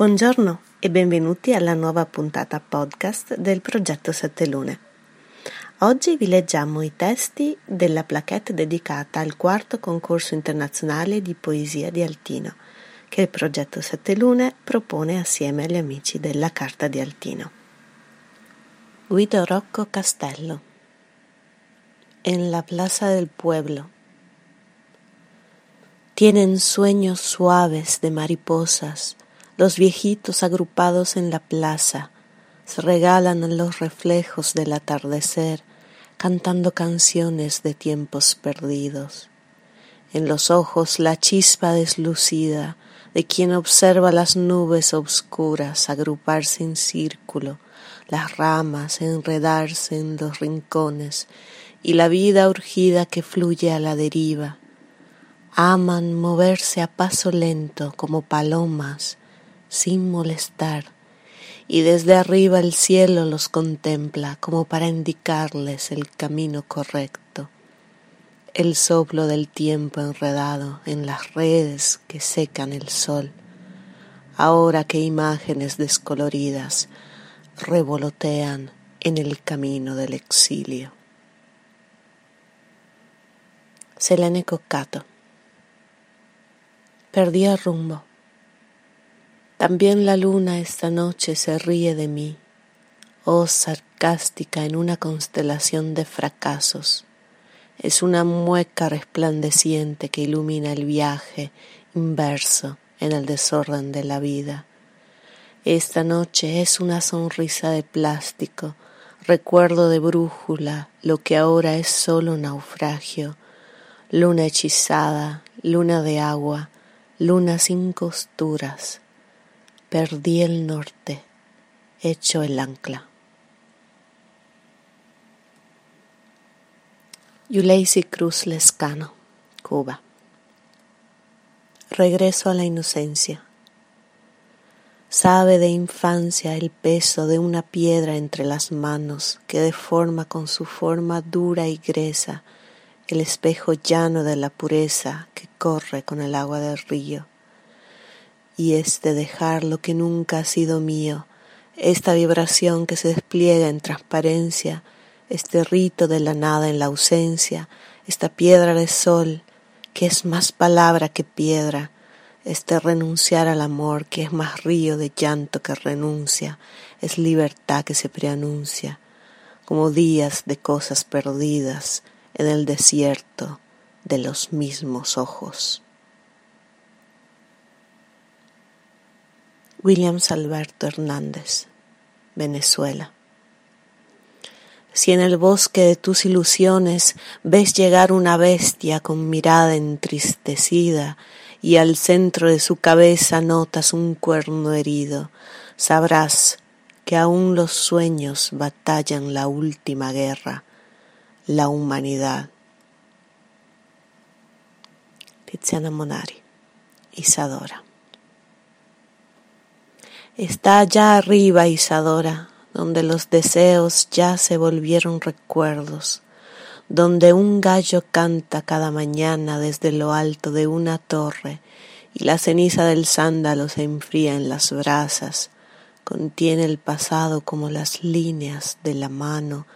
Buongiorno e benvenuti alla nuova puntata podcast del progetto Sette Lune. Oggi vi leggiamo i testi della plaquette dedicata al quarto concorso internazionale di poesia di Altino, che il progetto Sette Lune propone assieme agli amici della Carta di Altino. Guido Rocco Castello En la plaza del pueblo Tienen sueños suaves de mariposas Los viejitos agrupados en la plaza se regalan los reflejos del atardecer cantando canciones de tiempos perdidos. En los ojos la chispa deslucida de quien observa las nubes obscuras agruparse en círculo, las ramas enredarse en los rincones y la vida urgida que fluye a la deriva. Aman moverse a paso lento como palomas sin molestar, y desde arriba el cielo los contempla como para indicarles el camino correcto. El soplo del tiempo enredado en las redes que secan el sol, ahora que imágenes descoloridas revolotean en el camino del exilio. Selene Coccato Perdí el rumbo también la luna esta noche se ríe de mí, oh sarcástica en una constelación de fracasos. Es una mueca resplandeciente que ilumina el viaje inverso en el desorden de la vida. Esta noche es una sonrisa de plástico, recuerdo de brújula, lo que ahora es solo naufragio, luna hechizada, luna de agua, luna sin costuras, Perdí el norte, hecho el ancla. Yuleisi Cruz Lescano, Cuba. Regreso a la inocencia. Sabe de infancia el peso de una piedra entre las manos que deforma con su forma dura y gruesa el espejo llano de la pureza que corre con el agua del río y este dejar lo que nunca ha sido mío, esta vibración que se despliega en transparencia, este rito de la nada en la ausencia, esta piedra de sol que es más palabra que piedra, este renunciar al amor que es más río de llanto que renuncia, es libertad que se preanuncia, como días de cosas perdidas en el desierto de los mismos ojos. Williams Alberto Hernández, Venezuela. Si en el bosque de tus ilusiones ves llegar una bestia con mirada entristecida y al centro de su cabeza notas un cuerno herido, sabrás que aún los sueños batallan la última guerra, la humanidad. Tiziana Monari, Isadora. Está allá arriba, Isadora, donde los deseos ya se volvieron recuerdos, donde un gallo canta cada mañana desde lo alto de una torre y la ceniza del sándalo se enfría en las brasas, contiene el pasado como las líneas de la mano,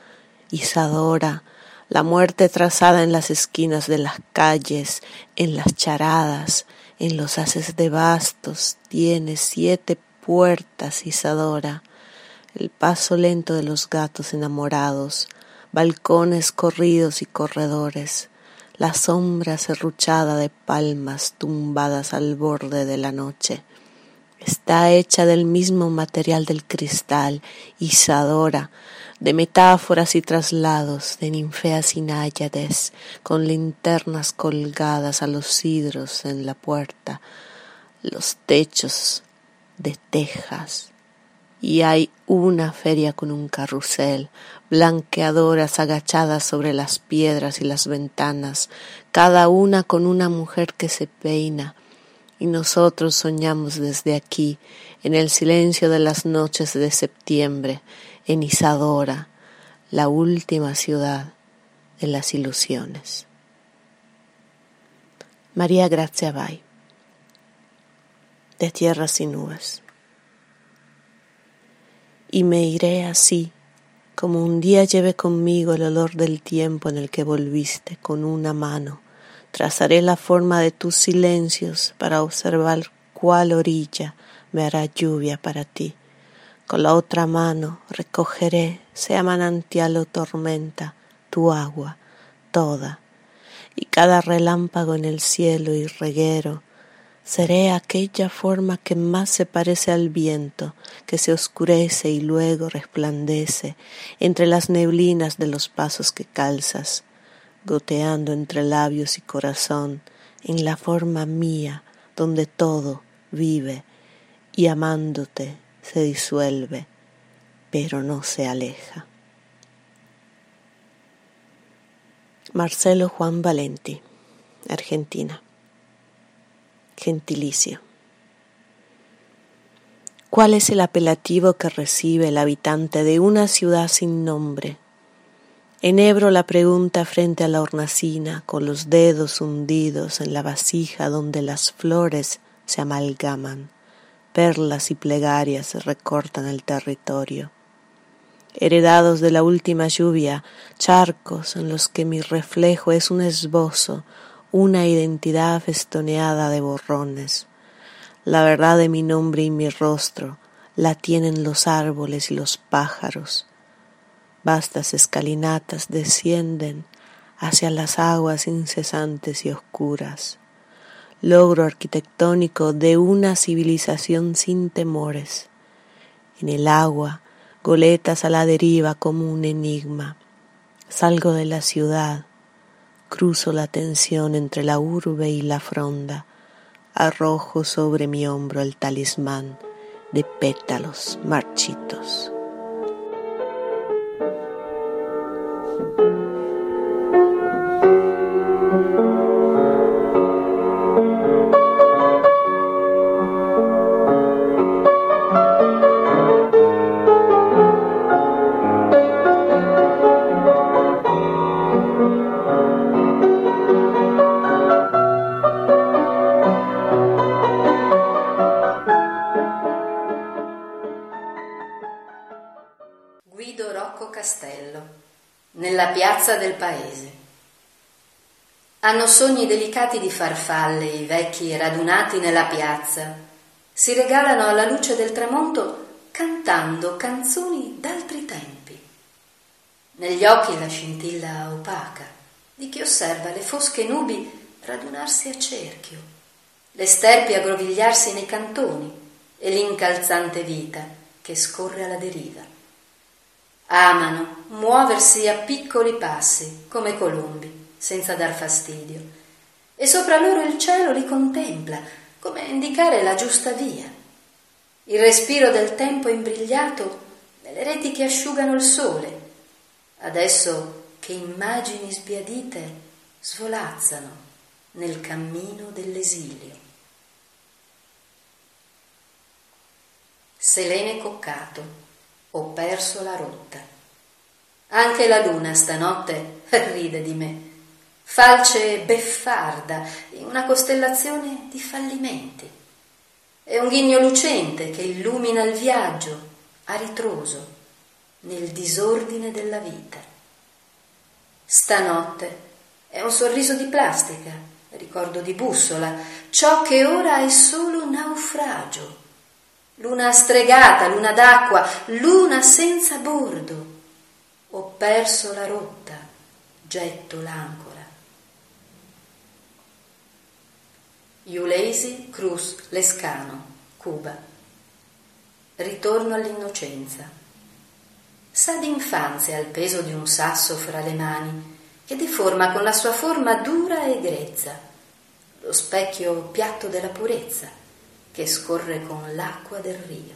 Isadora, la muerte trazada en las esquinas de las calles, en las charadas, en los haces de bastos, tiene siete puertas, Isadora, el paso lento de los gatos enamorados, balcones corridos y corredores, la sombra serruchada de palmas tumbadas al borde de la noche. Está hecha del mismo material del cristal, Isadora, de metáforas y traslados, de ninfeas y náyades, con linternas colgadas a los sidros en la puerta, los techos de tejas y hay una feria con un carrusel, blanqueadoras agachadas sobre las piedras y las ventanas, cada una con una mujer que se peina, y nosotros soñamos desde aquí, en el silencio de las noches de septiembre, en Isadora, la última ciudad de las ilusiones. María Grazia Bay de tierras y nubes. y me iré así, como un día llevé conmigo el olor del tiempo en el que volviste con una mano. Trazaré la forma de tus silencios para observar cuál orilla me hará lluvia para ti. Con la otra mano recogeré, sea manantial o tormenta, tu agua, toda, y cada relámpago en el cielo y reguero Seré aquella forma que más se parece al viento, que se oscurece y luego resplandece entre las neblinas de los pasos que calzas, goteando entre labios y corazón, en la forma mía donde todo vive y amándote se disuelve, pero no se aleja. Marcelo Juan Valenti, Argentina. Gentilicio. ¿Cuál es el apelativo que recibe el habitante de una ciudad sin nombre? Enhebro la pregunta frente a la hornacina, con los dedos hundidos en la vasija donde las flores se amalgaman, perlas y plegarias recortan el territorio. Heredados de la última lluvia, charcos en los que mi reflejo es un esbozo, una identidad festoneada de borrones. La verdad de mi nombre y mi rostro la tienen los árboles y los pájaros. Vastas escalinatas descienden hacia las aguas incesantes y oscuras. Logro arquitectónico de una civilización sin temores. En el agua, goletas a la deriva como un enigma. Salgo de la ciudad, Cruzo la tensión entre la urbe y la fronda, arrojo sobre mi hombro el talismán de pétalos marchitos. Piazza del paese. Hanno sogni delicati di farfalle i vecchi radunati nella piazza. Si regalano alla luce del tramonto cantando canzoni d'altri tempi. Negli occhi la scintilla opaca di chi osserva le fosche nubi radunarsi a cerchio, le sterpi aggrovigliarsi nei cantoni e l'incalzante vita che scorre alla deriva. Amano muoversi a piccoli passi, come colombi, senza dar fastidio, e sopra loro il cielo li contempla, come indicare la giusta via. Il respiro del tempo imbrigliato nelle reti che asciugano il sole, adesso che immagini sbiadite svolazzano nel cammino dell'esilio. Selene Coccato ho perso la rotta. Anche la luna stanotte ride di me, falce beffarda in una costellazione di fallimenti. È un ghigno lucente che illumina il viaggio a ritroso nel disordine della vita. Stanotte è un sorriso di plastica, ricordo di bussola, ciò che ora è solo naufragio luna stregata, luna d'acqua, luna senza bordo. Ho perso la rotta, getto l'ancora. Ulesi Cruz Lescano, Cuba. Ritorno all'innocenza. Sa d'infanzia il peso di un sasso fra le mani, che deforma con la sua forma dura e grezza, lo specchio piatto della purezza che scorre con l'acqua del rio.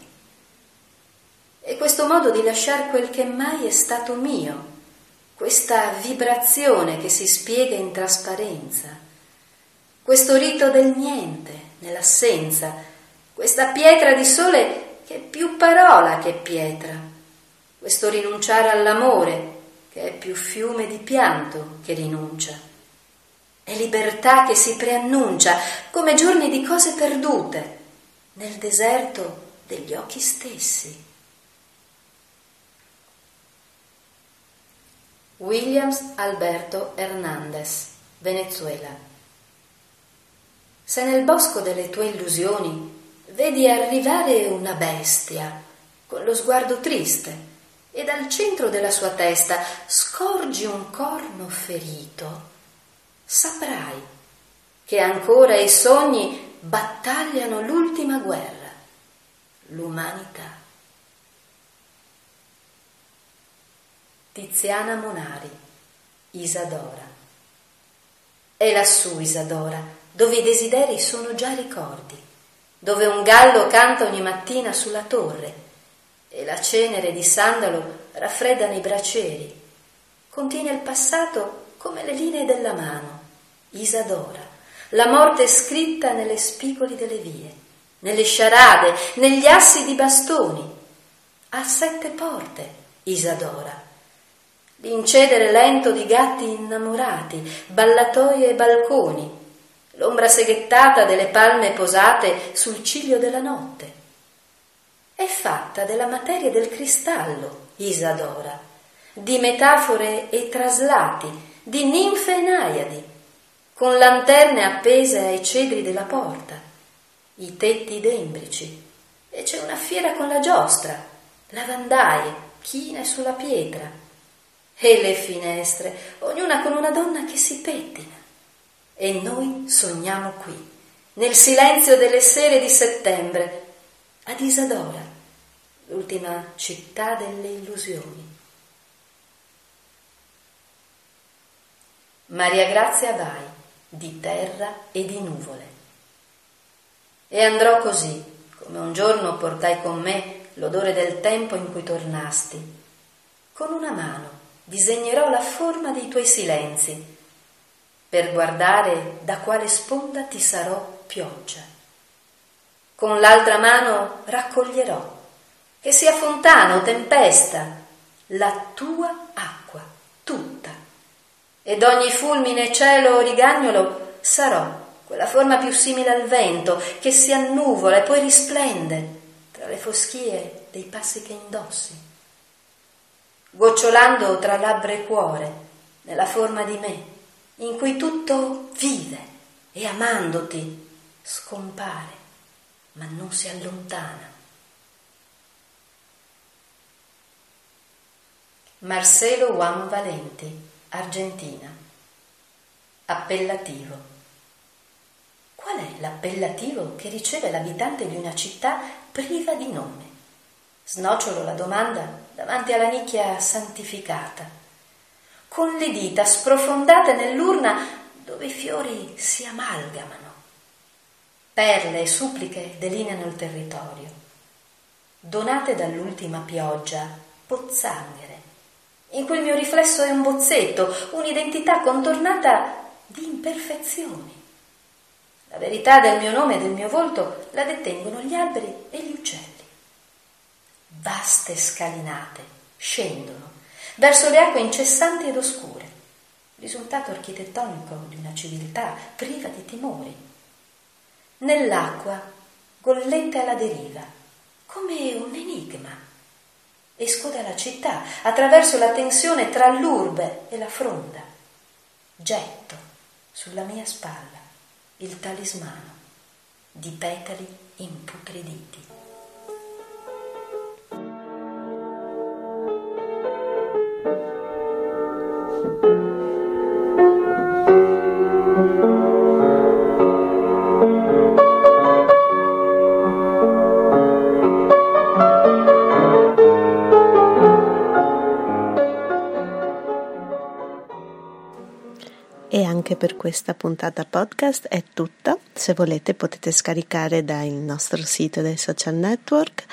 E questo modo di lasciare quel che mai è stato mio, questa vibrazione che si spiega in trasparenza, questo rito del niente nell'assenza, questa pietra di sole che è più parola che pietra, questo rinunciare all'amore che è più fiume di pianto che rinuncia. È libertà che si preannuncia come giorni di cose perdute, nel deserto degli occhi stessi. Williams Alberto Hernandez, Venezuela. Se nel bosco delle tue illusioni vedi arrivare una bestia con lo sguardo triste e dal centro della sua testa scorgi un corno ferito, saprai che ancora i sogni battagliano l'ultima guerra, l'umanità. Tiziana Monari, Isadora. È lassù, Isadora, dove i desideri sono già ricordi, dove un gallo canta ogni mattina sulla torre e la cenere di sandalo raffreddano i bracieri. Contiene il passato come le linee della mano, Isadora, la morte scritta nelle spigoli delle vie, nelle sciarade, negli assi di bastoni. Ha sette porte, Isadora l'incedere lento di gatti innamorati, ballatoie e balconi, l'ombra seghettata delle palme posate sul ciglio della notte. È fatta della materia del cristallo, Isadora, di metafore e traslati, di ninfe e naiadi, con lanterne appese ai cedri della porta, i tetti dembrici, e c'è una fiera con la giostra, lavandaie, chine sulla pietra, e le finestre, ognuna con una donna che si pettina. E noi sogniamo qui, nel silenzio delle sere di settembre, ad Isadora, l'ultima città delle illusioni. Maria Grazia Vai, di terra e di nuvole. E andrò così, come un giorno portai con me l'odore del tempo in cui tornasti, con una mano disegnerò la forma dei tuoi silenzi, per guardare da quale sponda ti sarò pioggia. Con l'altra mano raccoglierò, che sia fontana o tempesta, la tua acqua. Ed ogni fulmine, cielo o rigagnolo sarò quella forma più simile al vento che si annuvola e poi risplende tra le foschie dei passi che indossi gocciolando tra labbra e cuore, nella forma di me, in cui tutto vive e amandoti scompare, ma non si allontana. Marcelo Juan Valenti, Argentina. Appellativo. Qual è l'appellativo che riceve l'abitante di una città priva di nome? Snocciolo la domanda davanti alla nicchia santificata, con le dita sprofondate nell'urna dove i fiori si amalgamano. Perle e suppliche delineano il territorio, donate dall'ultima pioggia, pozzanghere, in cui il mio riflesso è un bozzetto, un'identità contornata di imperfezioni. La verità del mio nome e del mio volto la detengono gli alberi e gli uccelli vaste scalinate scendono verso le acque incessanti ed oscure, risultato architettonico di una civiltà priva di timori. Nell'acqua gollette alla deriva, come un enigma. Esco dalla città attraverso la tensione tra l'urbe e la fronda. Getto sulla mia spalla il talismano di petali imputriditi. Per questa puntata podcast è tutta. Se volete potete scaricare dal nostro sito dei social network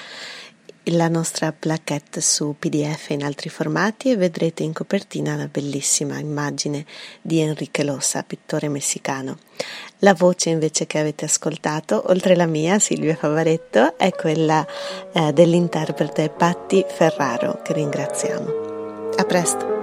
la nostra plaquette su PDF in altri formati e vedrete in copertina la bellissima immagine di Enrique Lossa, pittore messicano. La voce invece che avete ascoltato, oltre la mia, Silvia Favaretto, è quella eh, dell'interprete Patti Ferraro, che ringraziamo. A presto!